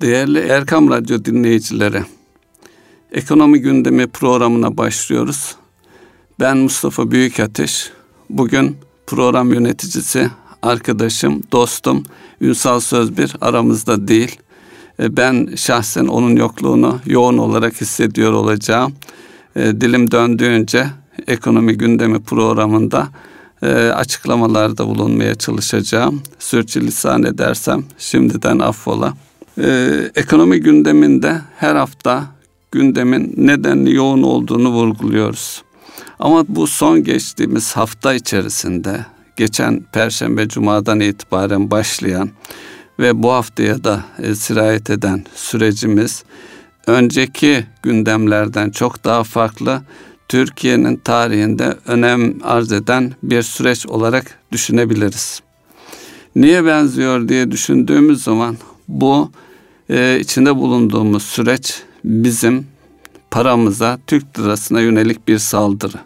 Değerli Erkam Radyo dinleyicileri, Ekonomi Gündemi programına başlıyoruz. Ben Mustafa Büyükateş. Bugün program yöneticisi, arkadaşım, dostum Ünsal Sözbir aramızda değil. E, ben şahsen onun yokluğunu yoğun olarak hissediyor olacağım. E, dilim döndüğünce ekonomi gündemi programında e, açıklamalarda bulunmaya çalışacağım. Sürçülisan edersem şimdiden affola. Ekonomi gündeminde her hafta gündemin nedenli yoğun olduğunu vurguluyoruz. Ama bu son geçtiğimiz hafta içerisinde geçen Perşembe Cuma'dan itibaren başlayan ve bu haftaya da e, sirayet eden sürecimiz önceki gündemlerden çok daha farklı Türkiye'nin tarihinde önem arz eden bir süreç olarak düşünebiliriz. Niye benziyor diye düşündüğümüz zaman bu e, içinde bulunduğumuz süreç bizim paramıza, Türk lirasına yönelik bir saldırı.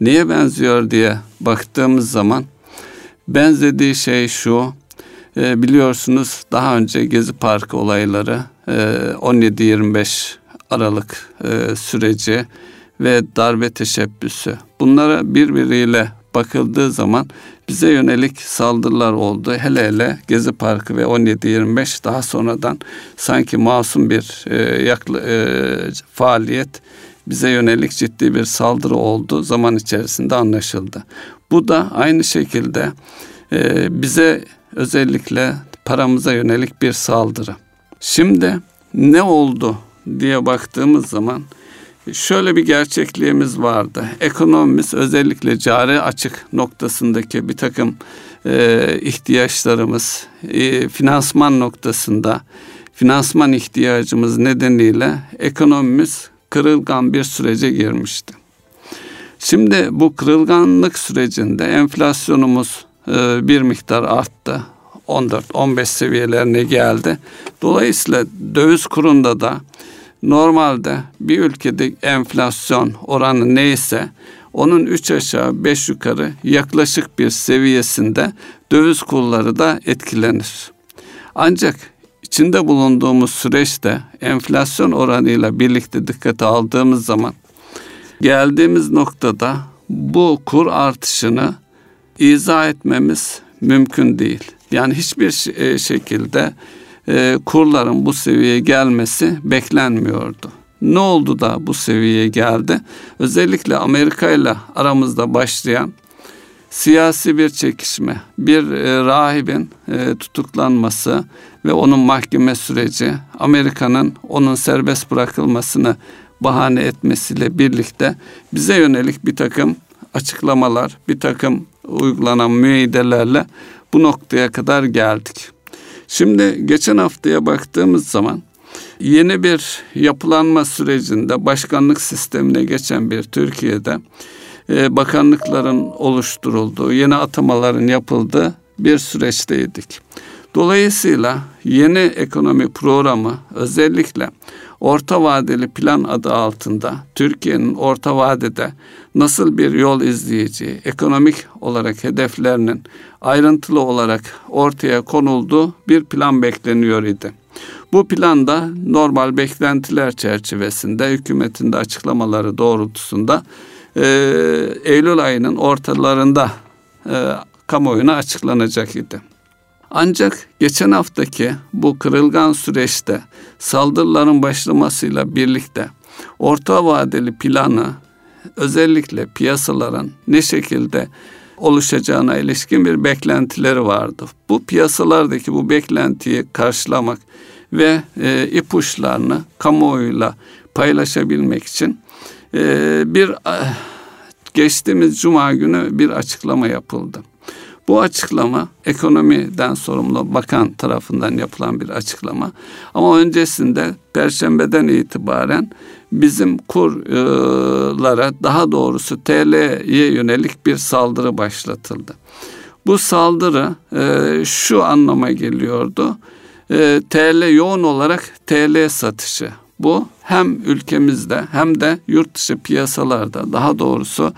Niye benziyor diye baktığımız zaman benzediği şey şu. E, biliyorsunuz daha önce Gezi Parkı olayları e, 17-25 Aralık e, süreci ve darbe teşebbüsü. Bunlara birbiriyle bakıldığı zaman bize yönelik saldırılar oldu. Hele hele Gezi Parkı ve 17-25 daha sonradan sanki masum bir e, yaklı, e, faaliyet bize yönelik ciddi bir saldırı oldu zaman içerisinde anlaşıldı. Bu da aynı şekilde e, bize özellikle paramıza yönelik bir saldırı. Şimdi ne oldu diye baktığımız zaman şöyle bir gerçekliğimiz vardı. Ekonomimiz özellikle cari açık noktasındaki bir takım e, ihtiyaçlarımız, e, finansman noktasında finansman ihtiyacımız nedeniyle ekonomimiz kırılgan bir sürece girmişti. Şimdi bu kırılganlık sürecinde enflasyonumuz e, bir miktar arttı. 14-15 seviyelerine geldi. Dolayısıyla döviz kurunda da normalde bir ülkede enflasyon oranı neyse onun 3 aşağı 5 yukarı yaklaşık bir seviyesinde döviz kurları da etkilenir. Ancak içinde bulunduğumuz süreçte enflasyon oranıyla birlikte dikkate aldığımız zaman geldiğimiz noktada bu kur artışını izah etmemiz mümkün değil. Yani hiçbir e, şekilde e, kurların bu seviyeye gelmesi beklenmiyordu. Ne oldu da bu seviyeye geldi? Özellikle Amerika ile aramızda başlayan siyasi bir çekişme, bir e, rahibin e, tutuklanması ve onun mahkeme süreci, Amerika'nın onun serbest bırakılmasını bahane etmesiyle birlikte bize yönelik bir takım açıklamalar, bir takım uygulanan müeyyidelerle bu noktaya kadar geldik. Şimdi geçen haftaya baktığımız zaman yeni bir yapılanma sürecinde başkanlık sistemine geçen bir Türkiye'de e, bakanlıkların oluşturulduğu, yeni atamaların yapıldığı bir süreçteydik. Dolayısıyla yeni ekonomi programı özellikle orta vadeli plan adı altında Türkiye'nin orta vadede nasıl bir yol izleyeceği, ekonomik olarak hedeflerinin ayrıntılı olarak ortaya konulduğu bir plan bekleniyor idi. Bu planda normal beklentiler çerçevesinde hükümetin de açıklamaları doğrultusunda e, Eylül ayının ortalarında e, kamuoyuna açıklanacak idi. Ancak geçen haftaki bu kırılgan süreçte saldırıların başlamasıyla birlikte orta vadeli planı özellikle piyasaların ne şekilde oluşacağına ilişkin bir beklentileri vardı. Bu piyasalardaki bu beklentiyi karşılamak ve e, ipuçlarını kamuoyuyla paylaşabilmek için e, bir e, geçtiğimiz cuma günü bir açıklama yapıldı. Bu açıklama ekonomiden sorumlu bakan tarafından yapılan bir açıklama. Ama öncesinde perşembeden itibaren bizim kurlara daha doğrusu TL'ye yönelik bir saldırı başlatıldı. Bu saldırı e, şu anlama geliyordu. E, TL yoğun olarak TL satışı. Bu hem ülkemizde hem de yurt dışı piyasalarda daha doğrusu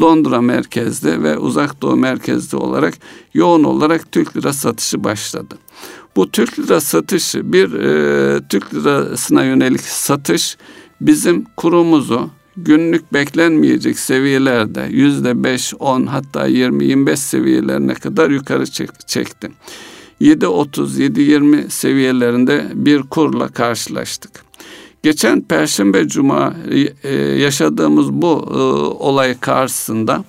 Londra merkezli ve uzak doğu merkezli olarak yoğun olarak Türk lira satışı başladı. Bu Türk lira satışı bir e, Türk lirasına yönelik satış bizim kurumuzu günlük beklenmeyecek seviyelerde yüzde beş, on hatta yirmi, yirmi beş seviyelerine kadar yukarı çekti. 7.30, 7.20 seviyelerinde bir kurla karşılaştık. Geçen Perşembe Cuma e, yaşadığımız bu e, olay karşısında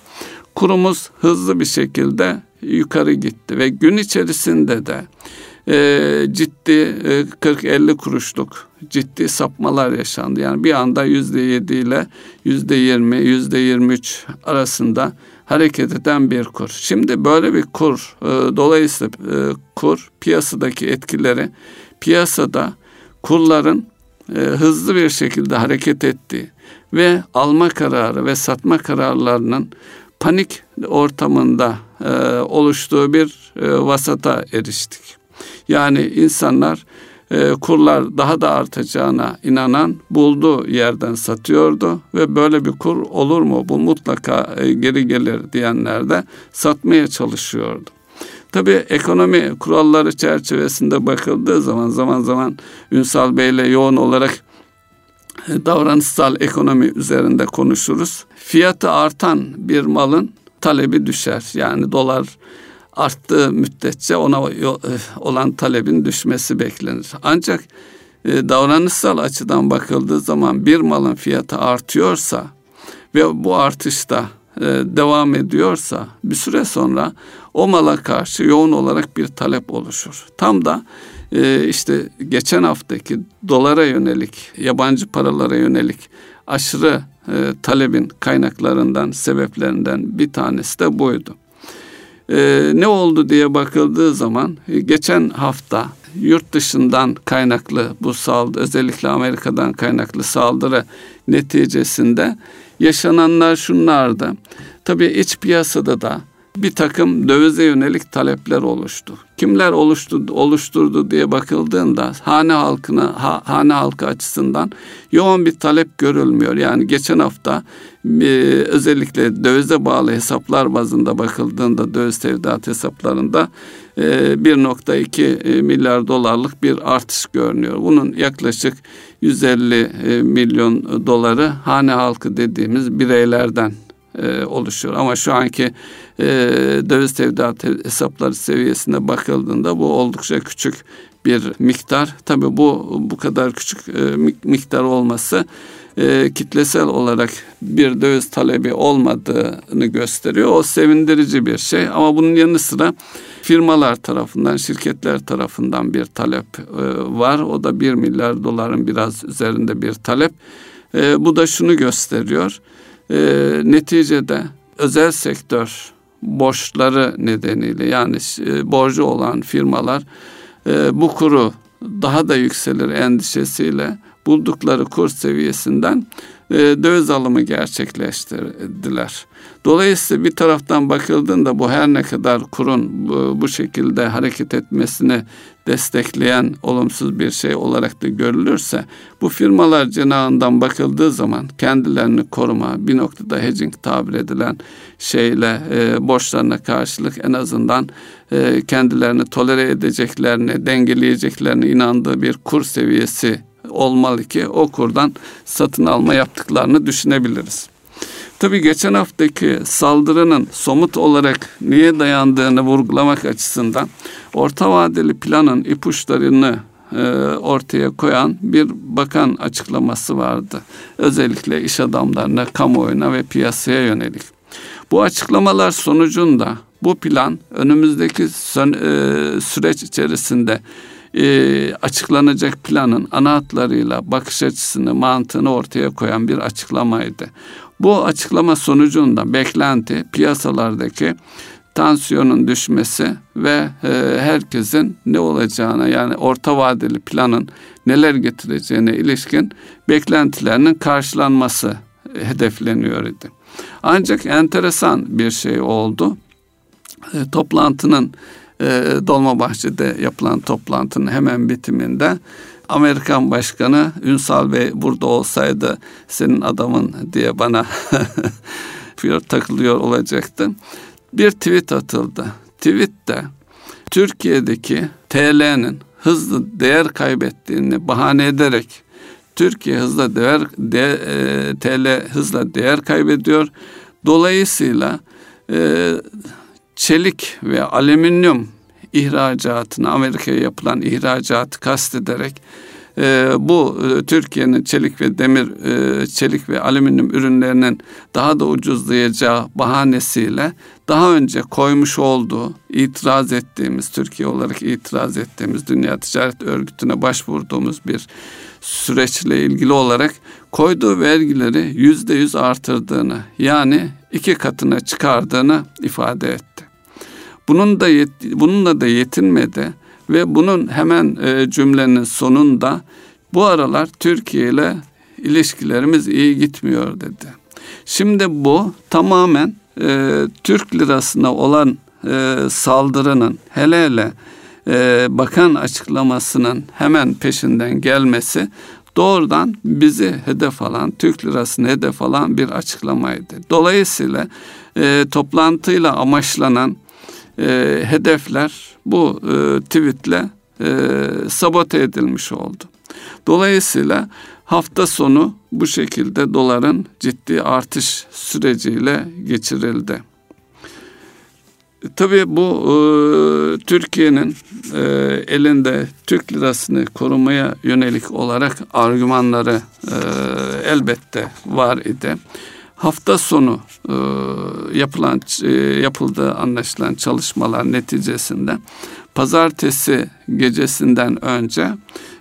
kurumuz hızlı bir şekilde yukarı gitti ve gün içerisinde de e, ciddi e, 40-50 kuruşluk ciddi sapmalar yaşandı. Yani bir anda yüzde yedi ile yüzde yirmi, yüzde yirmi üç arasında hareket eden bir kur. Şimdi böyle bir kur, e, dolayısıyla e, kur piyasadaki etkileri piyasada kurların e, hızlı bir şekilde hareket ettiği ve alma kararı ve satma kararlarının panik ortamında e, oluştuğu bir e, vasata eriştik. Yani insanlar e, kurlar daha da artacağına inanan bulduğu yerden satıyordu ve böyle bir kur olur mu bu mutlaka e, geri gelir diyenler de satmaya çalışıyordu. Tabii ekonomi kuralları çerçevesinde bakıldığı zaman zaman zaman Ünsal Bey ile yoğun olarak e, davranışsal ekonomi üzerinde konuşuruz. Fiyatı artan bir malın talebi düşer. Yani dolar arttığı müddetçe ona e, olan talebin düşmesi beklenir. Ancak e, davranışsal açıdan bakıldığı zaman bir malın fiyatı artıyorsa ve bu artışta devam ediyorsa bir süre sonra o mala karşı yoğun olarak bir talep oluşur. Tam da e, işte geçen haftaki dolara yönelik, yabancı paralara yönelik aşırı e, talebin kaynaklarından, sebeplerinden bir tanesi de buydu. E, ne oldu diye bakıldığı zaman e, geçen hafta yurt dışından kaynaklı bu saldırı özellikle Amerika'dan kaynaklı saldırı neticesinde yaşananlar şunlardı. Tabii iç piyasada da bir takım dövize yönelik talepler oluştu. Kimler oluştu, oluşturdu diye bakıldığında hane halkına ha, hane halkı açısından yoğun bir talep görülmüyor. Yani geçen hafta e, özellikle dövize bağlı hesaplar bazında bakıldığında döviz tevdiat hesaplarında 1.2 e, milyar dolarlık bir artış görünüyor. Bunun yaklaşık 150 e, milyon doları hane halkı dediğimiz bireylerden e, oluşuyor. Ama şu anki döviz tevdiat hesapları seviyesinde bakıldığında bu oldukça küçük bir miktar. Tabi bu bu kadar küçük miktar olması e, kitlesel olarak bir döviz talebi olmadığını gösteriyor. O sevindirici bir şey ama bunun yanı sıra firmalar tarafından, şirketler tarafından bir talep e, var. O da bir milyar doların biraz üzerinde bir talep. E, bu da şunu gösteriyor e, neticede özel sektör borçları nedeniyle yani e, borcu olan firmalar e, bu kuru daha da yükselir endişesiyle buldukları kur seviyesinden e, döviz alımı gerçekleştirdiler. Dolayısıyla bir taraftan bakıldığında bu her ne kadar kurun bu, şekilde hareket etmesini destekleyen olumsuz bir şey olarak da görülürse bu firmalar cenahından bakıldığı zaman kendilerini koruma bir noktada hedging tabir edilen şeyle e, borçlarına karşılık en azından e, kendilerini tolere edeceklerini dengeleyeceklerini inandığı bir kur seviyesi olmalı ki o kurdan satın alma yaptıklarını düşünebiliriz. Tabi geçen haftaki saldırının somut olarak niye dayandığını vurgulamak açısından orta vadeli planın ipuçlarını e, ortaya koyan bir bakan açıklaması vardı. Özellikle iş adamlarına, kamuoyuna ve piyasaya yönelik. Bu açıklamalar sonucunda bu plan önümüzdeki e, süreç içerisinde e, açıklanacak planın ana hatlarıyla bakış açısını, mantığını ortaya koyan bir açıklamaydı. Bu açıklama sonucunda beklenti piyasalardaki tansiyonun düşmesi ve e, herkesin ne olacağına yani orta vadeli planın neler getireceğine ilişkin beklentilerinin karşılanması hedefleniyor idi. Ancak enteresan bir şey oldu. E, toplantının e, Dolmabahçe'de yapılan toplantının hemen bitiminde Amerikan Başkanı Ünsal Bey burada olsaydı senin adamın diye bana takılıyor olacaktı. Bir tweet atıldı. Tweette Türkiye'deki TL'nin hızlı değer kaybettiğini bahane ederek Türkiye hızla değer de, e, TL hızla değer kaybediyor. Dolayısıyla e, çelik ve alüminyum ihracatını Amerika'ya yapılan ihracatı kastederek e, bu e, Türkiye'nin çelik ve demir e, çelik ve alüminyum ürünlerinin daha da ucuzlayacağı bahanesiyle daha önce koymuş olduğu itiraz ettiğimiz Türkiye olarak itiraz ettiğimiz Dünya Ticaret Örgütü'ne başvurduğumuz bir süreçle ilgili olarak koyduğu vergileri yüzde yüz artırdığını yani iki katına çıkardığını ifade etti. Bunun da yet, bununla da yetinmedi ve bunun hemen e, cümlenin sonunda bu aralar Türkiye ile ilişkilerimiz iyi gitmiyor dedi. Şimdi bu tamamen e, Türk lirasına olan e, saldırının hele hele e, bakan açıklamasının hemen peşinden gelmesi doğrudan bizi hedef alan, Türk lirasını hedef alan bir açıklamaydı. Dolayısıyla e, toplantıyla amaçlanan e, hedefler bu e, tweetle e, sabote edilmiş oldu. Dolayısıyla hafta sonu bu şekilde doların ciddi artış süreciyle geçirildi. Tabii bu e, Türkiye'nin e, elinde Türk lirasını korumaya yönelik olarak argümanları e, elbette var idi. Hafta sonu e, yapılan e, yapıldığı anlaşılan çalışmalar neticesinde pazartesi gecesinden önce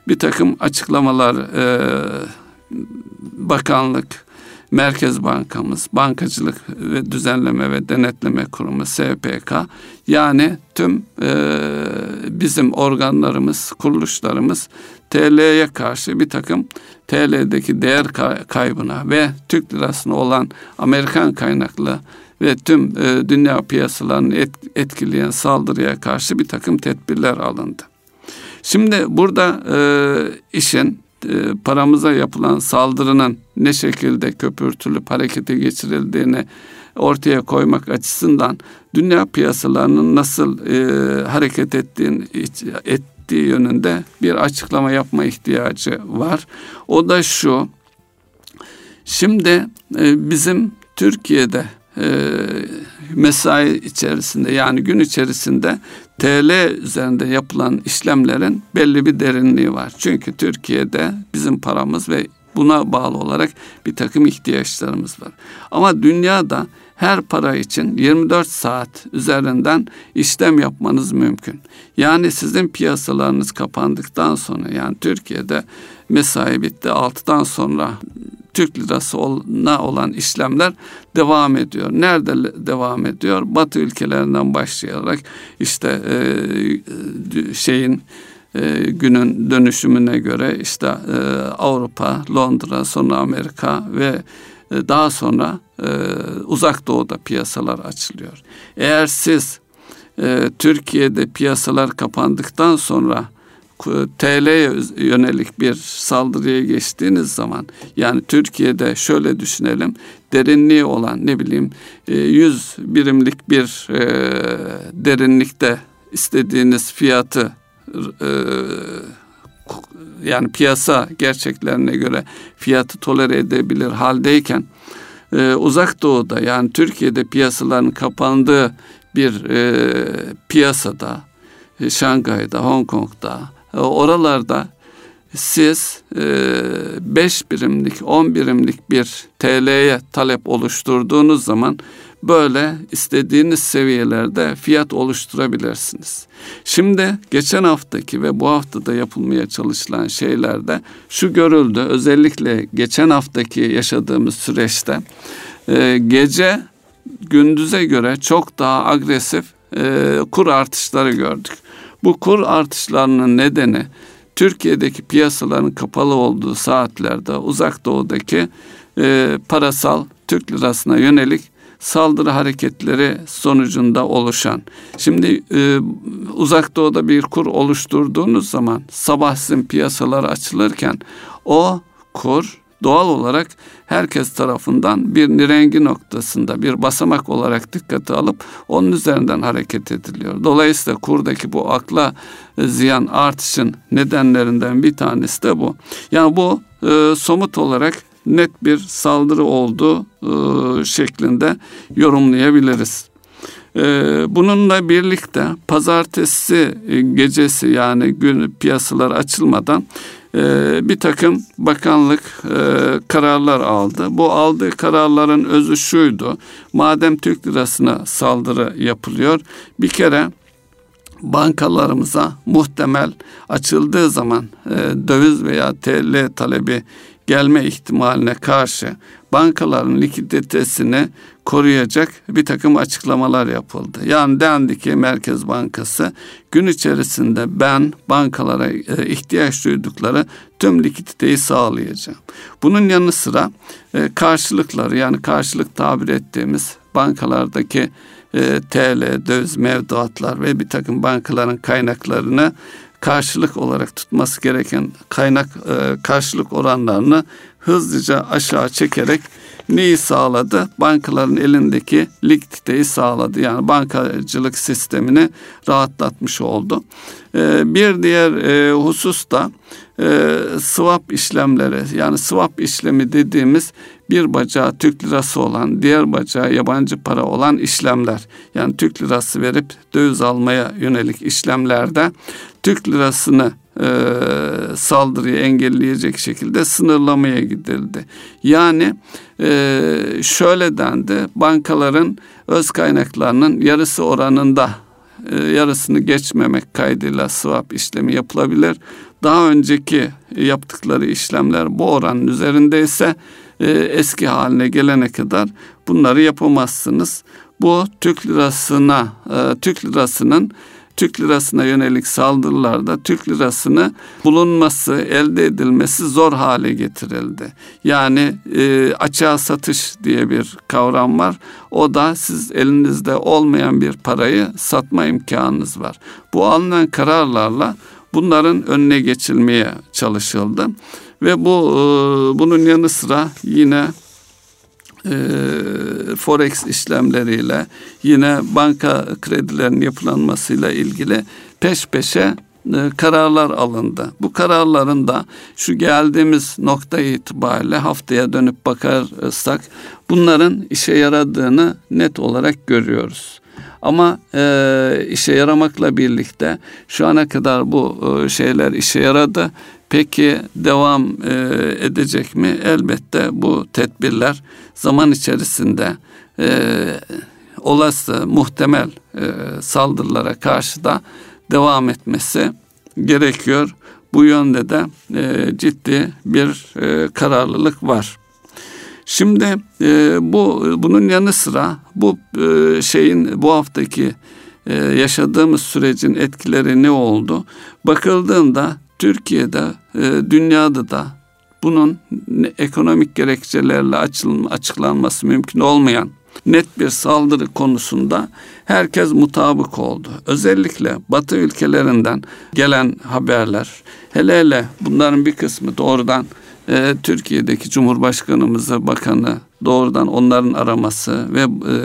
bir takım açıklamalar e, bakanlık Merkez Bankamız, Bankacılık ve Düzenleme ve Denetleme Kurumu SPK yani tüm e, bizim organlarımız, kuruluşlarımız TL'ye karşı bir takım TL'deki değer kaybına ve Türk lirasına olan Amerikan kaynaklı ve tüm e, dünya piyasalarını et, etkileyen saldırıya karşı bir takım tedbirler alındı. Şimdi burada e, işin paramıza yapılan saldırının ne şekilde köpürtülüp harekete geçirildiğini ortaya koymak açısından dünya piyasalarının nasıl e, hareket ettiğini ettiği yönünde bir açıklama yapma ihtiyacı var. O da şu. Şimdi e, bizim Türkiye'de e, mesai içerisinde yani gün içerisinde TL üzerinde yapılan işlemlerin belli bir derinliği var. Çünkü Türkiye'de bizim paramız ve buna bağlı olarak bir takım ihtiyaçlarımız var. Ama dünyada her para için 24 saat üzerinden işlem yapmanız mümkün. Yani sizin piyasalarınız kapandıktan sonra yani Türkiye'de mesai bitti 6'dan sonra Türk lirasına olan işlemler devam ediyor. Nerede devam ediyor? Batı ülkelerinden başlayarak işte e, şeyin e, günün dönüşümüne göre işte e, Avrupa, Londra, sonra Amerika ve e, daha sonra e, uzak doğuda piyasalar açılıyor. Eğer siz e, Türkiye'de piyasalar kapandıktan sonra TL'ye yönelik bir saldırıya geçtiğiniz zaman yani Türkiye'de şöyle düşünelim derinliği olan ne bileyim 100 e, birimlik bir e, derinlikte istediğiniz fiyatı e, yani piyasa gerçeklerine göre fiyatı tolere edebilir haldeyken uzak doğuda yani Türkiye'de piyasaların kapandığı bir piyasada Şangay'da, Hong Kong'da, e, oralarda siz 5 e, birimlik, 10 birimlik bir TL'ye talep oluşturduğunuz zaman böyle istediğiniz seviyelerde fiyat oluşturabilirsiniz. Şimdi geçen haftaki ve bu haftada yapılmaya çalışılan şeylerde şu görüldü. Özellikle geçen haftaki yaşadığımız süreçte e, gece gündüze göre çok daha agresif kur artışları gördük. Bu kur artışlarının nedeni Türkiye'deki piyasaların kapalı olduğu saatlerde uzak doğudaki e, parasal Türk lirasına yönelik saldırı hareketleri sonucunda oluşan. Şimdi e, uzak doğuda bir kur oluşturduğunuz zaman sabah sizin piyasalar açılırken o kur doğal olarak herkes tarafından bir nirengi noktasında bir basamak olarak dikkate alıp onun üzerinden hareket ediliyor. Dolayısıyla kurdaki bu akla ziyan artışın nedenlerinden bir tanesi de bu. Yani bu e, somut olarak net bir saldırı olduğu e, şeklinde yorumlayabiliriz. E, bununla birlikte pazartesi gecesi yani gün piyasalar açılmadan e, bir takım bakanlık e, kararlar aldı. Bu aldığı kararların özü şuydu. Madem Türk lirasına saldırı yapılıyor bir kere bankalarımıza muhtemel açıldığı zaman e, döviz veya TL talebi gelme ihtimaline karşı bankaların likiditesini koruyacak bir takım açıklamalar yapıldı. Yani dendi ki Merkez Bankası gün içerisinde ben bankalara e, ihtiyaç duydukları tüm likiditeyi sağlayacağım. Bunun yanı sıra e, karşılıkları yani karşılık tabir ettiğimiz bankalardaki e, TL, döviz mevduatlar ve bir takım bankaların kaynaklarını karşılık olarak tutması gereken kaynak e, karşılık oranlarını hızlıca aşağı çekerek neyi sağladı? Bankaların elindeki likiditeyi sağladı. Yani bankacılık sistemini rahatlatmış oldu. E, bir diğer e, husus da swap işlemleri yani swap işlemi dediğimiz bir bacağı Türk lirası olan diğer bacağı yabancı para olan işlemler yani Türk lirası verip döviz almaya yönelik işlemlerde Türk lirasını e, saldırıyı engelleyecek şekilde sınırlamaya gidildi. Yani e, şöyle dendi bankaların öz kaynaklarının yarısı oranında e, yarısını geçmemek kaydıyla swap işlemi yapılabilir. Daha önceki yaptıkları işlemler bu oranın üzerindeyse e, eski haline gelene kadar bunları yapamazsınız. Bu Türk lirasına, e, Türk lirasının Türk lirasına yönelik saldırılarda Türk lirasını bulunması, elde edilmesi zor hale getirildi. Yani e, açığa satış diye bir kavram var. O da siz elinizde olmayan bir parayı satma imkanınız var. Bu alınan kararlarla bunların önüne geçilmeye çalışıldı. Ve bu e, bunun yanı sıra yine e, forex işlemleriyle yine banka kredilerinin yapılanmasıyla ilgili peş peşe e, kararlar alındı. Bu kararların da şu geldiğimiz nokta itibariyle haftaya dönüp bakarsak bunların işe yaradığını net olarak görüyoruz. Ama e, işe yaramakla birlikte şu ana kadar bu e, şeyler işe yaradı. Peki devam e, edecek mi? Elbette bu tedbirler zaman içerisinde e, olası muhtemel e, saldırılara karşı da devam etmesi gerekiyor. Bu yönde de e, ciddi bir e, kararlılık var. Şimdi e, bu bunun yanı sıra bu e, şeyin bu haftaki e, yaşadığımız sürecin etkileri ne oldu? Bakıldığında Türkiye'de, e, dünyada da bunun ekonomik gerekçelerle açıklanması mümkün olmayan net bir saldırı konusunda herkes mutabık oldu. Özellikle Batı ülkelerinden gelen haberler, hele hele bunların bir kısmı doğrudan e, Türkiye'deki Cumhurbaşkanımızı, bakanı doğrudan onların araması ve e,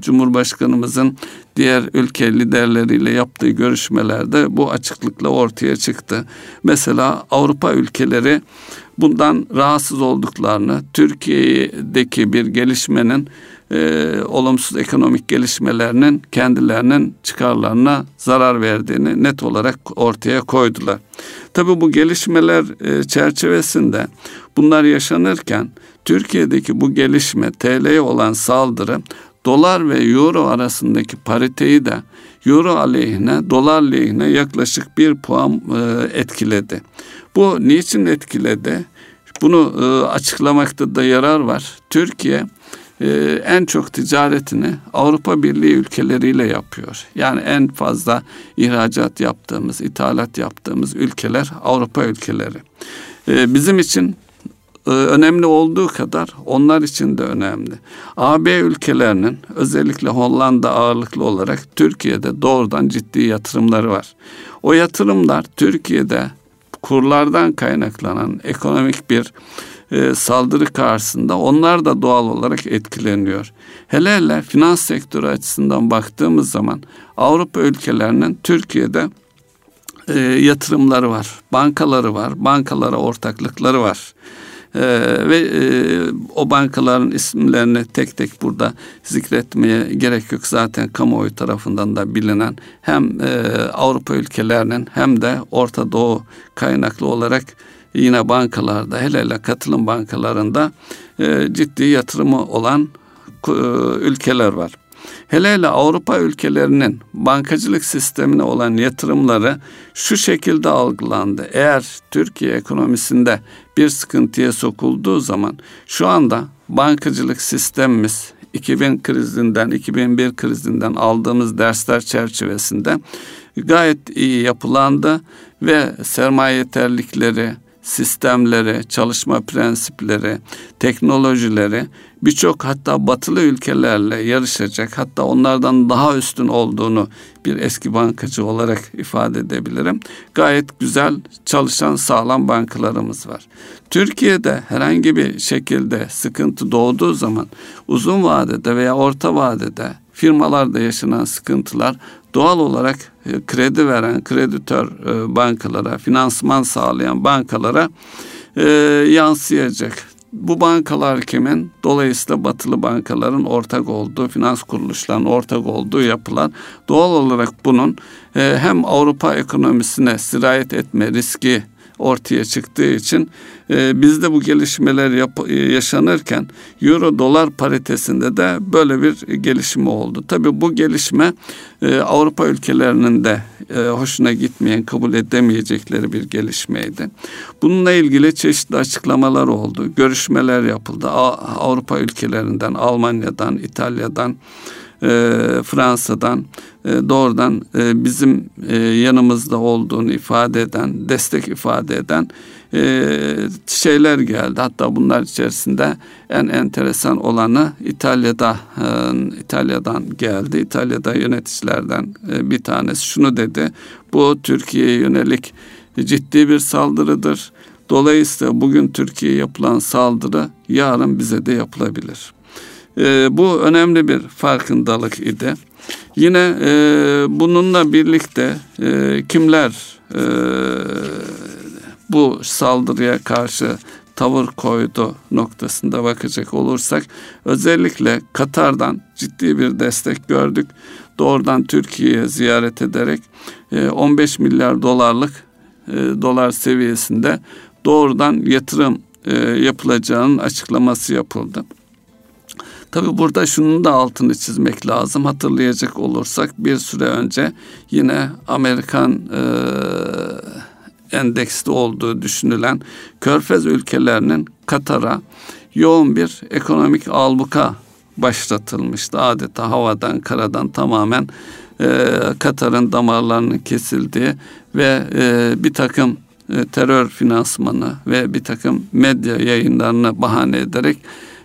Cumhurbaşkanımızın diğer ülke liderleriyle yaptığı görüşmelerde bu açıklıkla ortaya çıktı. Mesela Avrupa ülkeleri bundan rahatsız olduklarını, Türkiye'deki bir gelişmenin e, olumsuz ekonomik gelişmelerinin kendilerinin çıkarlarına zarar verdiğini net olarak ortaya koydular. Tabi bu gelişmeler e, çerçevesinde bunlar yaşanırken Türkiye'deki bu gelişme TL'ye olan saldırı dolar ve euro arasındaki pariteyi de euro aleyhine dolar lehine yaklaşık bir puan e, etkiledi. Bu niçin etkiledi? Bunu e, açıklamakta da yarar var. Türkiye e, en çok ticaretini Avrupa Birliği ülkeleriyle yapıyor. Yani en fazla ihracat yaptığımız, ithalat yaptığımız ülkeler Avrupa ülkeleri. Bizim için önemli olduğu kadar onlar için de önemli. AB ülkelerinin özellikle Hollanda ağırlıklı olarak Türkiye'de doğrudan ciddi yatırımları var. O yatırımlar Türkiye'de kurlardan kaynaklanan ekonomik bir e, saldırı karşısında onlar da doğal olarak etkileniyor. Hele hele finans sektörü açısından baktığımız zaman Avrupa ülkelerinin Türkiye'de e, yatırımları var, bankaları var, bankalara ortaklıkları var. Ee, ve e, o bankaların isimlerini tek tek burada zikretmeye gerek yok. Zaten kamuoyu tarafından da bilinen hem e, Avrupa ülkelerinin hem de Orta Doğu kaynaklı olarak yine bankalarda hele hele katılım bankalarında e, ciddi yatırımı olan e, ülkeler var. Hele hele Avrupa ülkelerinin bankacılık sistemine olan yatırımları şu şekilde algılandı. Eğer Türkiye ekonomisinde bir sıkıntıya sokulduğu zaman şu anda bankacılık sistemimiz 2000 krizinden 2001 krizinden aldığımız dersler çerçevesinde gayet iyi yapılandı ve sermaye yeterlikleri, sistemleri, çalışma prensipleri, teknolojileri birçok hatta batılı ülkelerle yarışacak hatta onlardan daha üstün olduğunu bir eski bankacı olarak ifade edebilirim. Gayet güzel çalışan sağlam bankalarımız var. Türkiye'de herhangi bir şekilde sıkıntı doğduğu zaman uzun vadede veya orta vadede firmalarda yaşanan sıkıntılar doğal olarak e, kredi veren kreditör e, bankalara, finansman sağlayan bankalara e, yansıyacak. Bu bankalar kimin? Dolayısıyla batılı bankaların ortak olduğu, finans kuruluşlarının ortak olduğu yapılar. Doğal olarak bunun hem Avrupa ekonomisine sirayet etme riski ortaya çıktığı için e, bizde bu gelişmeler yap, e, yaşanırken euro dolar paritesinde de böyle bir gelişme oldu. Tabii bu gelişme e, Avrupa ülkelerinin de e, hoşuna gitmeyen, kabul edemeyecekleri bir gelişmeydi. Bununla ilgili çeşitli açıklamalar oldu. Görüşmeler yapıldı. Avrupa ülkelerinden, Almanya'dan, İtalya'dan, e, Fransa'dan doğrudan e, bizim e, yanımızda olduğunu ifade eden, destek ifade eden e, şeyler geldi. Hatta bunlar içerisinde en enteresan olanı İtalya'da e, İtalya'dan geldi. İtalya'da yöneticilerden e, bir tanesi şunu dedi. Bu Türkiye'ye yönelik ciddi bir saldırıdır. Dolayısıyla bugün Türkiye'ye yapılan saldırı yarın bize de yapılabilir. E, bu önemli bir farkındalık idi. Yine e, bununla birlikte e, kimler e, bu saldırıya karşı tavır koydu noktasında bakacak olursak özellikle Katar'dan ciddi bir destek gördük. Doğrudan Türkiye'ye ziyaret ederek 15 milyar dolarlık dolar seviyesinde doğrudan yatırım yapılacağının açıklaması yapıldı. Tabi burada şunun da altını çizmek lazım. Hatırlayacak olursak bir süre önce yine Amerikan e, endeksli olduğu düşünülen Körfez ülkelerinin Katar'a yoğun bir ekonomik albuka başlatılmıştı. Adeta havadan, karadan tamamen e, Katar'ın damarlarının kesildiği ve e, bir takım e, terör finansmanı ve bir takım medya yayınlarını bahane ederek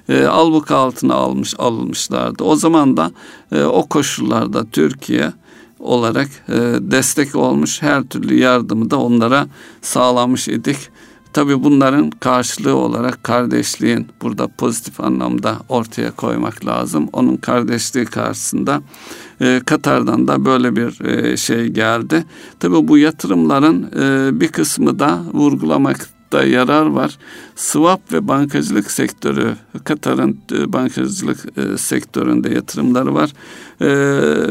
e, albuka altına almış alınmışlardı. O zaman da e, o koşullarda Türkiye olarak e, destek olmuş her türlü yardımı da onlara sağlamış idik. Tabii bunların karşılığı olarak kardeşliğin burada pozitif anlamda ortaya koymak lazım. Onun kardeşliği karşısında e, Katar'dan da böyle bir e, şey geldi. Tabii bu yatırımların e, bir kısmı da vurgulamak da yarar var. Swap ve bankacılık sektörü, Katar'ın e, bankacılık e, sektöründe yatırımları var. E,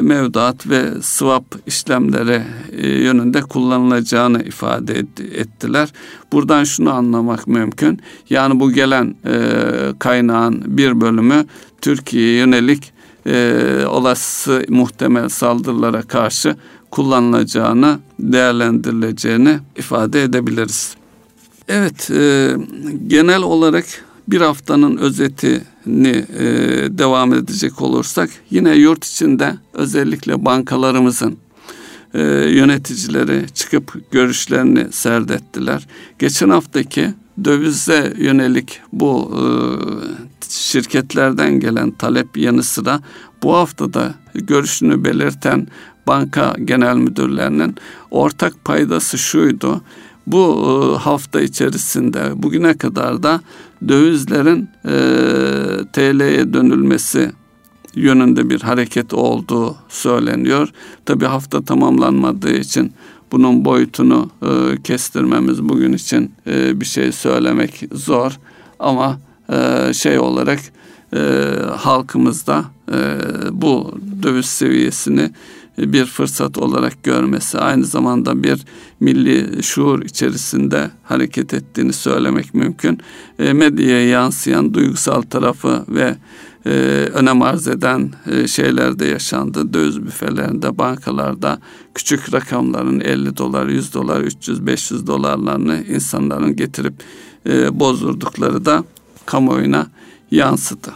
mevduat ve swap işlemleri yönünde kullanılacağını ifade ettiler. Buradan şunu anlamak mümkün. Yani bu gelen kaynağın bir bölümü Türkiye'ye yönelik olası muhtemel saldırılara karşı kullanılacağını, değerlendirileceğini ifade edebiliriz. Evet, e, genel olarak bir haftanın özetini e, devam edecek olursak yine yurt içinde özellikle bankalarımızın e, yöneticileri çıkıp görüşlerini serdettiler. Geçen haftaki dövize yönelik bu e, şirketlerden gelen talep yanı sıra bu haftada görüşünü belirten banka genel müdürlerinin ortak paydası şuydu bu e, hafta içerisinde bugüne kadar da dövizlerin e, TL'ye dönülmesi yönünde bir hareket olduğu söyleniyor. Tabi hafta tamamlanmadığı için bunun boyutunu e, kestirmemiz bugün için e, bir şey söylemek zor ama e, şey olarak e, halkımızda e, bu döviz seviyesini bir fırsat olarak görmesi, aynı zamanda bir milli şuur içerisinde hareket ettiğini söylemek mümkün. E, medyaya yansıyan duygusal tarafı ve e, önem arz eden e, şeyler yaşandı. Döviz büfelerinde, bankalarda küçük rakamların 50 dolar, 100 dolar, 300, 500 dolarlarını insanların getirip e, bozdurdukları da kamuoyuna yansıdı.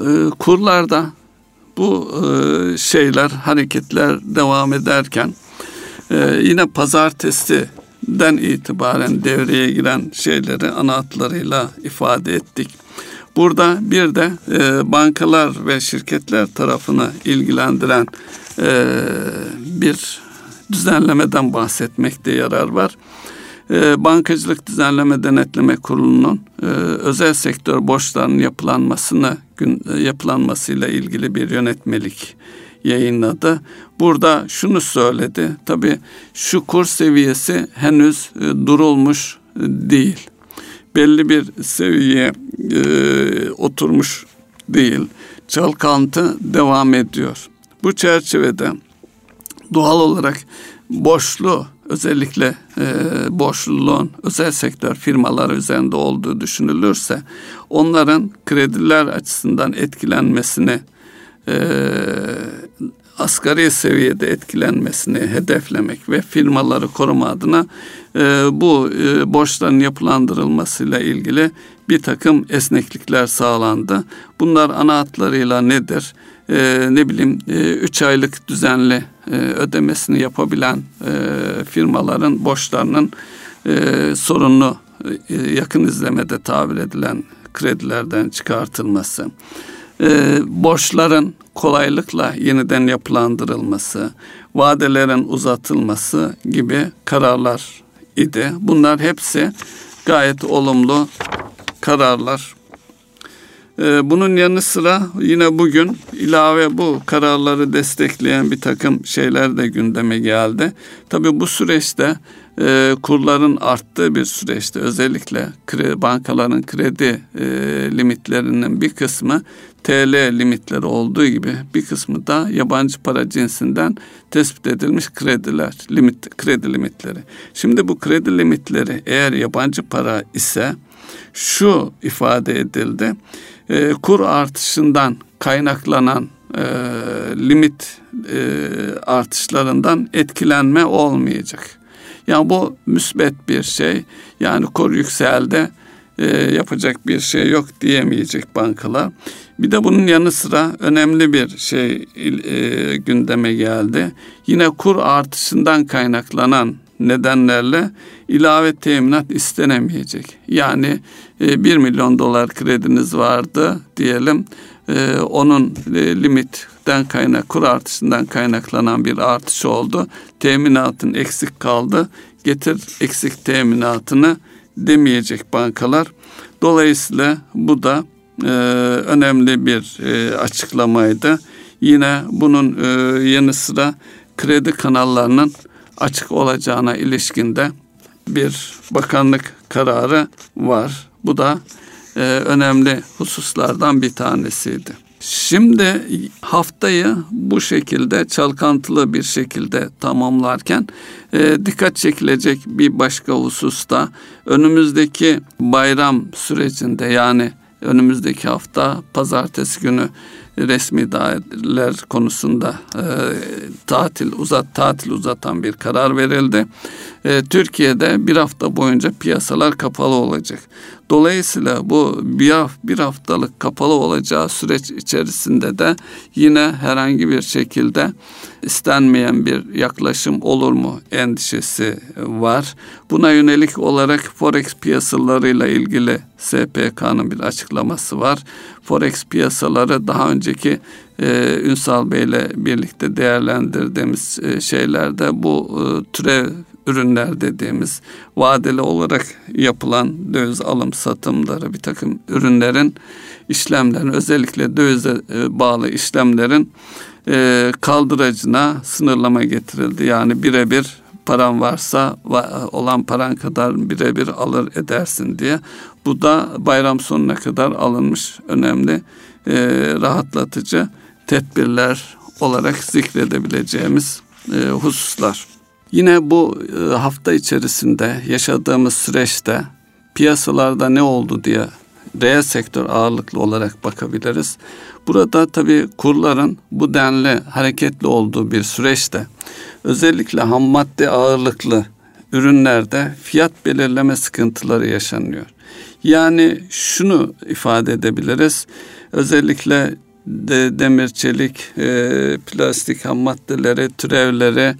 E, kurlarda bu e, şeyler, hareketler devam ederken e, yine pazartesiden itibaren devreye giren şeyleri ana hatlarıyla ifade ettik. Burada bir de e, bankalar ve şirketler tarafını ilgilendiren e, bir düzenlemeden bahsetmekte yarar var. E, Bankacılık Düzenleme Denetleme Kurulu'nun e, özel sektör borçlarının yapılanmasını gün, e, yapılanmasıyla ilgili bir yönetmelik yayınladı. Burada şunu söyledi. Tabii şu kur seviyesi henüz e, durulmuş değil belli bir seviyeye oturmuş değil. Çalkantı devam ediyor. Bu çerçevede doğal olarak borçlu özellikle e, borçluluğun özel sektör firmaları üzerinde olduğu düşünülürse onların krediler açısından etkilenmesini e, asgari seviyede etkilenmesini hedeflemek ve firmaları koruma adına e, bu e, borçların yapılandırılmasıyla ilgili bir takım esneklikler sağlandı. Bunlar ana hatlarıyla nedir? E, ne bileyim 3 e, aylık düzenli e, ödemesini yapabilen e, firmaların borçlarının e, sorunlu e, yakın izlemede tabir edilen kredilerden çıkartılması, e, borçların kolaylıkla yeniden yapılandırılması, vadelerin uzatılması gibi kararlar idi. Bunlar hepsi gayet olumlu kararlar. Ee, bunun yanı sıra yine bugün ilave bu kararları destekleyen bir takım şeyler de gündeme geldi. Tabii bu süreçte e, kurların arttığı bir süreçte özellikle bankaların kredi e, limitlerinin bir kısmı TL limitleri olduğu gibi bir kısmı da yabancı para cinsinden tespit edilmiş krediler, limit kredi limitleri. Şimdi bu kredi limitleri eğer yabancı para ise şu ifade edildi. E, kur artışından kaynaklanan e, limit e, artışlarından etkilenme olmayacak. Yani bu müsbet bir şey. Yani kur yükseldi e, yapacak bir şey yok diyemeyecek bankalar. Bir de bunun yanı sıra önemli bir şey e, gündeme geldi. Yine kur artışından kaynaklanan nedenlerle ilave teminat istenemeyecek. Yani e, 1 milyon dolar krediniz vardı diyelim. E, onun e, limitten kaynak kur artışından kaynaklanan bir artış oldu. Teminatın eksik kaldı. Getir eksik teminatını demeyecek bankalar. Dolayısıyla bu da e, önemli bir e, açıklamaydı. Yine bunun e, yanı sıra kredi kanallarının açık olacağına ilişkinde bir bakanlık kararı var. Bu da e, önemli hususlardan bir tanesiydi. Şimdi haftayı bu şekilde çalkantılı bir şekilde tamamlarken e, dikkat çekilecek bir başka hususta önümüzdeki bayram sürecinde yani önümüzdeki hafta pazartesi günü resmi daireler konusunda e, tatil uzat tatil uzatan bir karar verildi. E, Türkiye'de bir hafta boyunca piyasalar kapalı olacak. Dolayısıyla bu bir, haftalık kapalı olacağı süreç içerisinde de yine herhangi bir şekilde istenmeyen bir yaklaşım olur mu endişesi var. Buna yönelik olarak forex piyasalarıyla ilgili SPK'nın bir açıklaması var. Forex piyasaları daha önceki e, Ünsal Bey ile birlikte değerlendirdiğimiz e, şeylerde bu e, türev ürünler dediğimiz vadeli olarak yapılan döviz alım satımları bir takım ürünlerin işlemlerin özellikle dövize e, bağlı işlemlerin e, kaldıracına sınırlama getirildi. Yani birebir paran varsa olan paran kadar birebir alır edersin diye. Bu da bayram sonuna kadar alınmış önemli e, rahatlatıcı tedbirler olarak zikredebileceğimiz hususlar. Yine bu e, hafta içerisinde yaşadığımız süreçte piyasalarda ne oldu diye reel sektör ağırlıklı olarak bakabiliriz. Burada tabii kurların bu denli hareketli olduğu bir süreçte özellikle ham madde ağırlıklı ürünlerde fiyat belirleme sıkıntıları yaşanıyor. Yani şunu ifade edebiliriz. Özellikle de demir, çelik, e, plastik ham maddeleri, türevleri,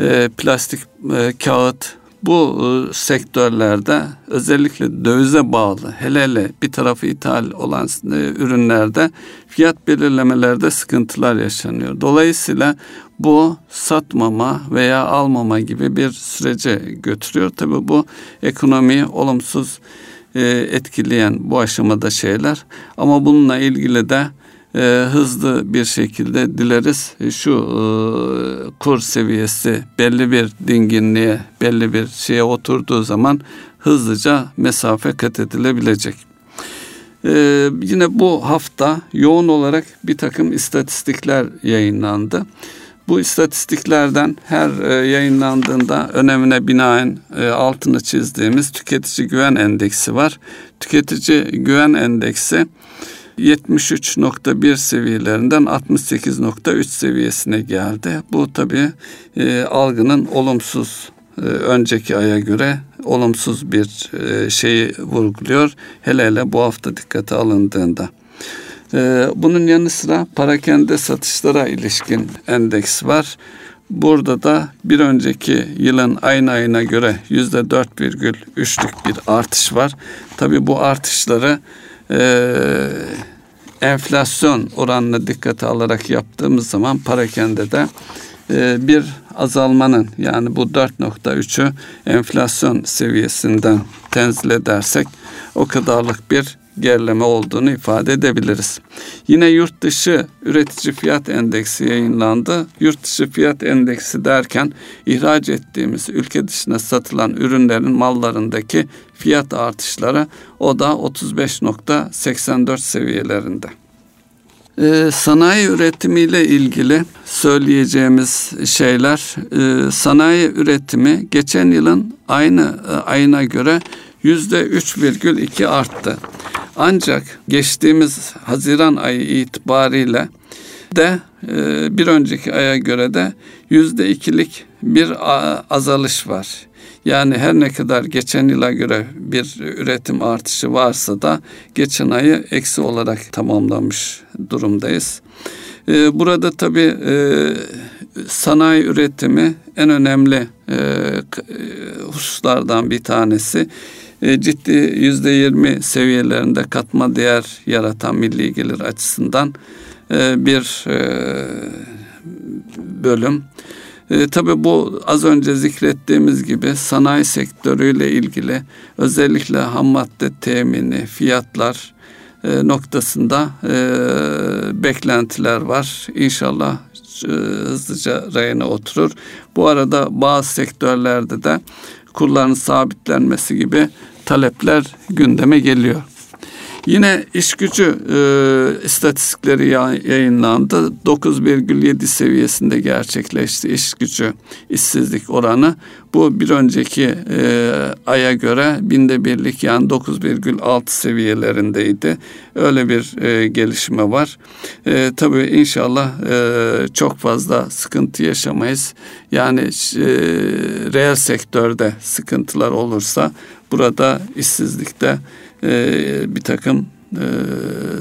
e, plastik e, kağıt bu e, sektörlerde özellikle dövize bağlı hele hele bir tarafı ithal olan ürünlerde fiyat belirlemelerde sıkıntılar yaşanıyor. Dolayısıyla bu satmama veya almama gibi bir sürece götürüyor. Tabi bu ekonomiyi olumsuz etkileyen bu aşamada şeyler ama bununla ilgili de e, hızlı bir şekilde dileriz şu e, kur seviyesi belli bir dinginliğe, belli bir şeye oturduğu zaman hızlıca mesafe kat edilebilecek. E, yine bu hafta yoğun olarak bir takım istatistikler yayınlandı. Bu istatistiklerden her e, yayınlandığında önemine binaen e, altını çizdiğimiz tüketici güven endeksi var. Tüketici güven endeksi 73.1 seviyelerinden 68.3 seviyesine geldi. Bu tabi e, algının olumsuz e, önceki aya göre olumsuz bir e, şeyi vurguluyor. Hele hele bu hafta dikkate alındığında. E, bunun yanı sıra parakende satışlara ilişkin endeks var. Burada da bir önceki yılın aynı ayına göre yüzde 4,3'lük bir artış var. Tabi bu artışları e, enflasyon oranına dikkate alarak yaptığımız zaman parakende de e, bir azalmanın yani bu 4.3'ü enflasyon seviyesinden tenzil edersek o kadarlık bir gerileme olduğunu ifade edebiliriz. Yine yurt dışı üretici fiyat endeksi yayınlandı. Yurt dışı fiyat endeksi derken ihraç ettiğimiz ülke dışına satılan ürünlerin mallarındaki fiyat artışları o da 35.84 seviyelerinde. Ee, sanayi üretimiyle ilgili söyleyeceğimiz şeyler, e, sanayi üretimi geçen yılın aynı e, ayına göre yüzde 3,2 arttı. Ancak geçtiğimiz Haziran ayı itibariyle de e, bir önceki aya göre de yüzde ikilik bir azalış var. Yani her ne kadar geçen yıla göre bir üretim artışı varsa da geçen ayı eksi olarak tamamlamış durumdayız. E, burada tabii e, sanayi üretimi en önemli hususlardan bir tanesi e, ciddi yüzde yirmi seviyelerinde katma değer yaratan milli gelir açısından e, bir e, bölüm. E, tabii bu az önce zikrettiğimiz gibi sanayi sektörüyle ilgili özellikle ham madde temini, fiyatlar noktasında beklentiler var. İnşallah hızlıca rayına oturur. Bu arada bazı sektörlerde de kurların sabitlenmesi gibi talepler gündeme geliyor. Yine iş gücü e, istatistikleri yayınlandı. 9,7 seviyesinde gerçekleşti iş gücü işsizlik oranı. Bu bir önceki e, aya göre binde birlik yani 9,6 seviyelerindeydi. Öyle bir e, gelişme var. E, tabii inşallah e, çok fazla sıkıntı yaşamayız. Yani e, reel sektörde sıkıntılar olursa burada işsizlikte e, bir takım e,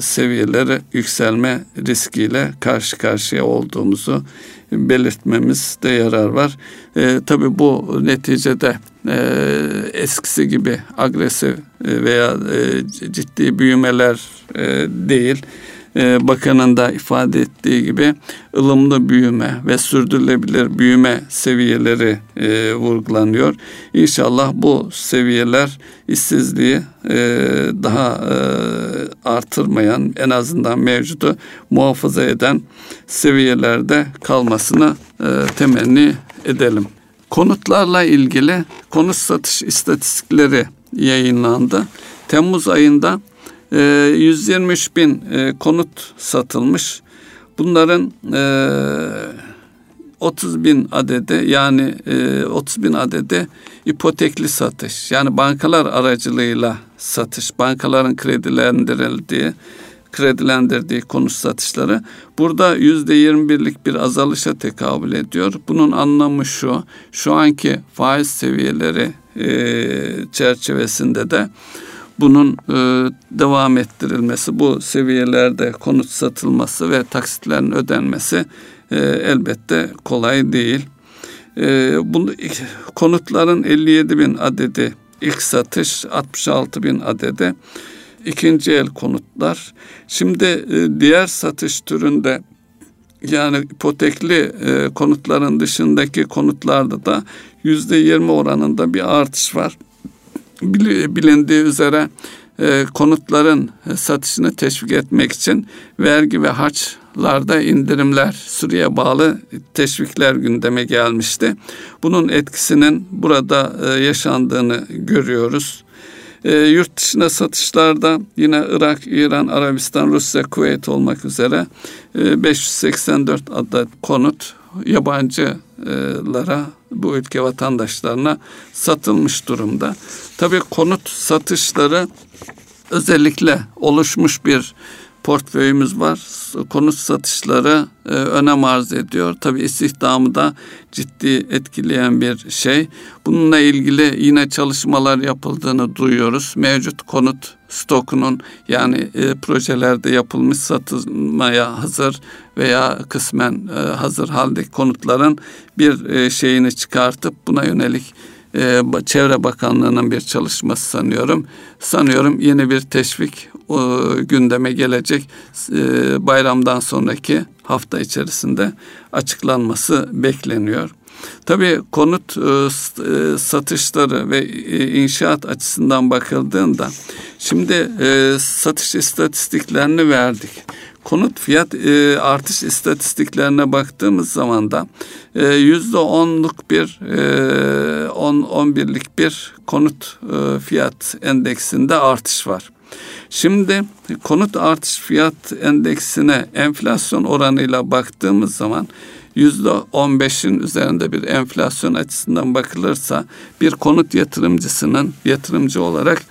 seviyelere yükselme riskiyle karşı karşıya olduğumuzu belirtmemizde yarar var. E, tabii bu neticede e, eskisi gibi agresif e, veya e, ciddi büyümeler e, değil. E, Bakan'ın da ifade ettiği gibi ılımlı büyüme ve sürdürülebilir büyüme seviyeleri e, vurgulanıyor. İnşallah bu seviyeler işsizliği e, daha e, artırmayan en azından mevcudu muhafaza eden seviyelerde kalmasını e, temenni edelim. Konutlarla ilgili konut satış istatistikleri yayınlandı. Temmuz ayında 123 e, bin e, konut satılmış. Bunların 30 e, bin adede yani 30 bin adede ipotekli satış yani bankalar aracılığıyla satış bankaların kredilendirildiği kredilendirdiği konut satışları burada yüzde yirmi birlik bir azalışa tekabül ediyor. Bunun anlamı şu, şu anki faiz seviyeleri çerçevesinde de bunun e, devam ettirilmesi, bu seviyelerde konut satılması ve taksitlerin ödenmesi e, elbette kolay değil. E, bunu, konutların 57 bin adedi ilk satış, 66 bin adedi ikinci el konutlar. Şimdi e, diğer satış türünde yani ipotekli e, konutların dışındaki konutlarda da yüzde yirmi oranında bir artış var bilindiği üzere e, konutların satışını teşvik etmek için vergi ve harçlarda indirimler, süreye bağlı teşvikler gündeme gelmişti. Bunun etkisinin burada e, yaşandığını görüyoruz. E, yurt dışına satışlarda yine Irak, İran, Arabistan, Rusya, Kuveyt olmak üzere e, 584 adet konut yabancılara bu ülke vatandaşlarına satılmış durumda. Tabii konut satışları özellikle oluşmuş bir portföyümüz var. Konut satışları e, önem arz ediyor. Tabii istihdamı da ciddi etkileyen bir şey. Bununla ilgili yine çalışmalar yapıldığını duyuyoruz. Mevcut konut stokunun yani e, projelerde yapılmış satılmaya hazır veya kısmen e, hazır haldeki konutların bir e, şeyini çıkartıp buna yönelik e, Çevre Bakanlığı'nın bir çalışması sanıyorum. Sanıyorum yeni bir teşvik o, gündeme gelecek e, bayramdan sonraki hafta içerisinde açıklanması bekleniyor. Tabii konut e, e satışları ve e, inşaat açısından bakıldığında şimdi satış istatistiklerini verdik konut fiyat e, artış istatistiklerine baktığımız zaman da yüzde onluk bir on on birlik bir konut e, fiyat endeksinde artış var. Şimdi konut artış fiyat endeksine enflasyon oranıyla baktığımız zaman yüzde on beşin üzerinde bir enflasyon açısından bakılırsa bir konut yatırımcısının yatırımcı olarak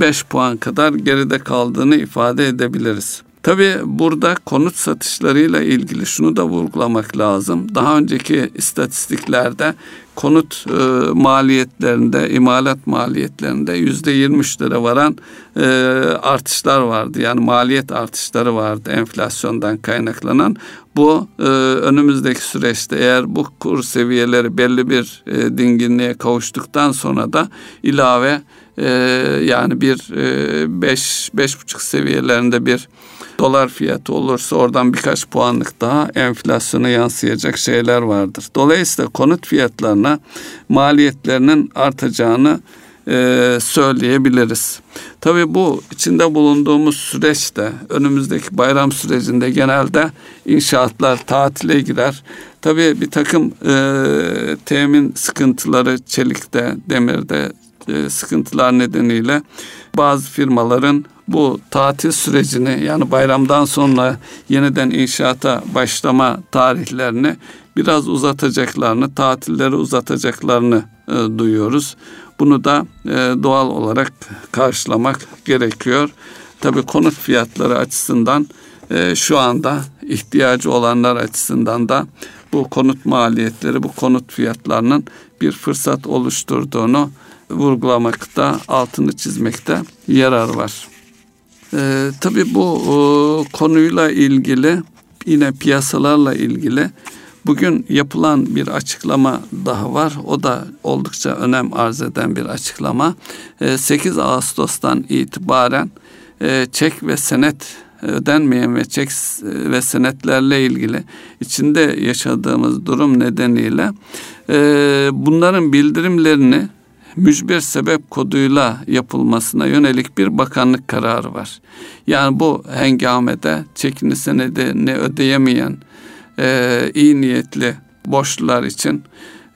beş puan kadar geride kaldığını ifade edebiliriz. Tabii burada konut satışlarıyla ilgili şunu da vurgulamak lazım. Daha önceki istatistiklerde konut e, maliyetlerinde, imalat maliyetlerinde yüzde yirmi üçlere varan e, artışlar vardı. Yani maliyet artışları vardı enflasyondan kaynaklanan. Bu e, önümüzdeki süreçte eğer bu kur seviyeleri belli bir e, dinginliğe kavuştuktan sonra da ilave e, yani bir e, beş, beş buçuk seviyelerinde bir dolar fiyatı olursa oradan birkaç puanlık daha enflasyona yansıyacak şeyler vardır. Dolayısıyla konut fiyatlarına maliyetlerinin artacağını e, söyleyebiliriz. Tabii bu içinde bulunduğumuz süreçte önümüzdeki bayram sürecinde genelde inşaatlar tatile girer. Tabii bir takım e, temin sıkıntıları çelikte, demirde e, sıkıntılar nedeniyle bazı firmaların bu tatil sürecini yani bayramdan sonra yeniden inşaata başlama tarihlerini biraz uzatacaklarını, tatilleri uzatacaklarını e, duyuyoruz. Bunu da e, doğal olarak karşılamak gerekiyor. Tabii konut fiyatları açısından e, şu anda ihtiyacı olanlar açısından da bu konut maliyetleri, bu konut fiyatlarının bir fırsat oluşturduğunu vurgulamakta, altını çizmekte yarar var. Ee, tabii bu e, konuyla ilgili yine piyasalarla ilgili bugün yapılan bir açıklama daha var. O da oldukça önem arz eden bir açıklama. E, 8 Ağustos'tan itibaren e, çek ve senet ödenmeyen ve çek ve senetlerle ilgili içinde yaşadığımız durum nedeniyle e, bunların bildirimlerini mücbir sebep koduyla yapılmasına yönelik bir bakanlık kararı var. Yani bu hengamede çekini senedini ödeyemeyen e, iyi niyetli borçlular için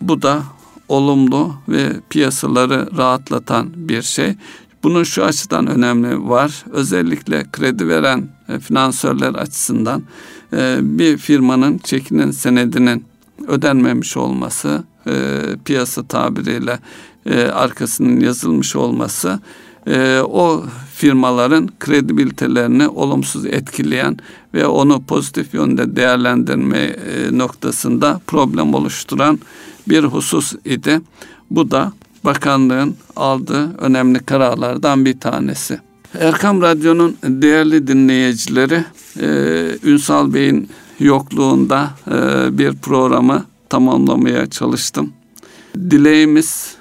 bu da olumlu ve piyasaları rahatlatan bir şey. Bunun şu açıdan önemli var. Özellikle kredi veren e, finansörler açısından e, bir firmanın çekinin senedinin ödenmemiş olması, e, piyasa tabiriyle e, arkasının yazılmış olması e, o firmaların kredibilitelerini olumsuz etkileyen ve onu pozitif yönde değerlendirme e, noktasında problem oluşturan bir husus idi. Bu da bakanlığın aldığı önemli kararlardan bir tanesi. Erkam Radyo'nun değerli dinleyicileri e, Ünsal Bey'in yokluğunda e, bir programı tamamlamaya çalıştım. Dileğimiz,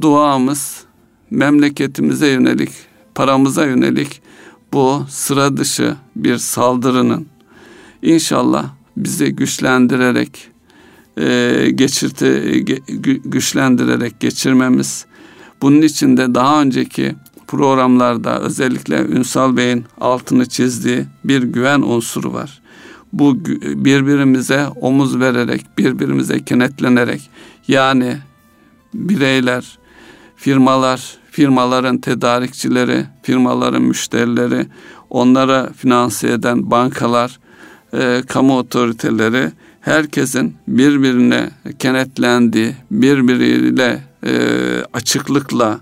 duamız memleketimize yönelik, paramıza yönelik bu sıra dışı bir saldırının inşallah bizi güçlendirerek e, geçirti güçlendirerek geçirmemiz. Bunun için de daha önceki programlarda özellikle Ünsal Bey'in altını çizdiği bir güven unsuru var. Bu birbirimize omuz vererek, birbirimize kenetlenerek yani bireyler, firmalar, firmaların tedarikçileri, firmaların müşterileri, onlara finanse eden bankalar, e, kamu otoriteleri herkesin birbirine kenetlendiği, birbiriyle e, açıklıkla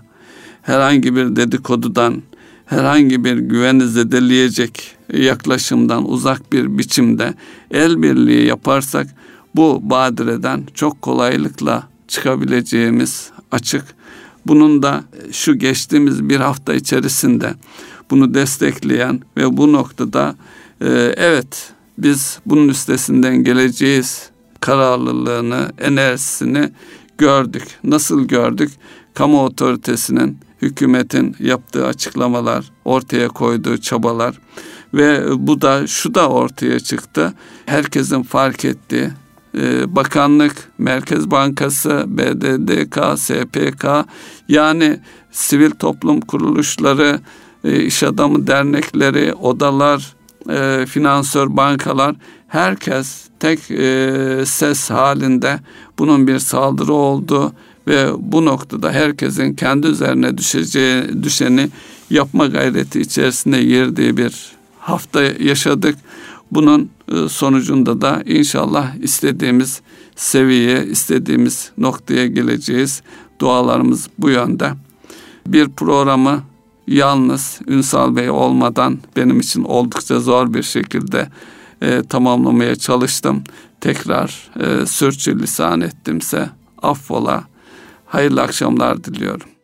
herhangi bir dedikodudan, herhangi bir güveni zedeleyecek yaklaşımdan uzak bir biçimde el birliği yaparsak bu badireden çok kolaylıkla çıkabileceğimiz açık. Bunun da şu geçtiğimiz bir hafta içerisinde bunu destekleyen ve bu noktada e, evet biz bunun üstesinden geleceğiz kararlılığını, enerjisini gördük. Nasıl gördük? Kamu otoritesinin, hükümetin yaptığı açıklamalar, ortaya koyduğu çabalar ve bu da şu da ortaya çıktı. Herkesin fark ettiği e, bakanlık, Merkez Bankası, BDDK, SPK yani sivil toplum kuruluşları, e, iş adamı dernekleri, odalar, e, finansör bankalar herkes tek e, ses halinde bunun bir saldırı oldu ve bu noktada herkesin kendi üzerine düşeceği düşeni yapma gayreti içerisinde girdiği bir hafta yaşadık. Bunun e, sonucunda da inşallah istediğimiz seviyeye, istediğimiz noktaya geleceğiz. Dualarımız bu yönde. Bir programı yalnız Ünsal Bey olmadan benim için oldukça zor bir şekilde e, tamamlamaya çalıştım. Tekrar e, sürçülisan ettimse affola. Hayırlı akşamlar diliyorum.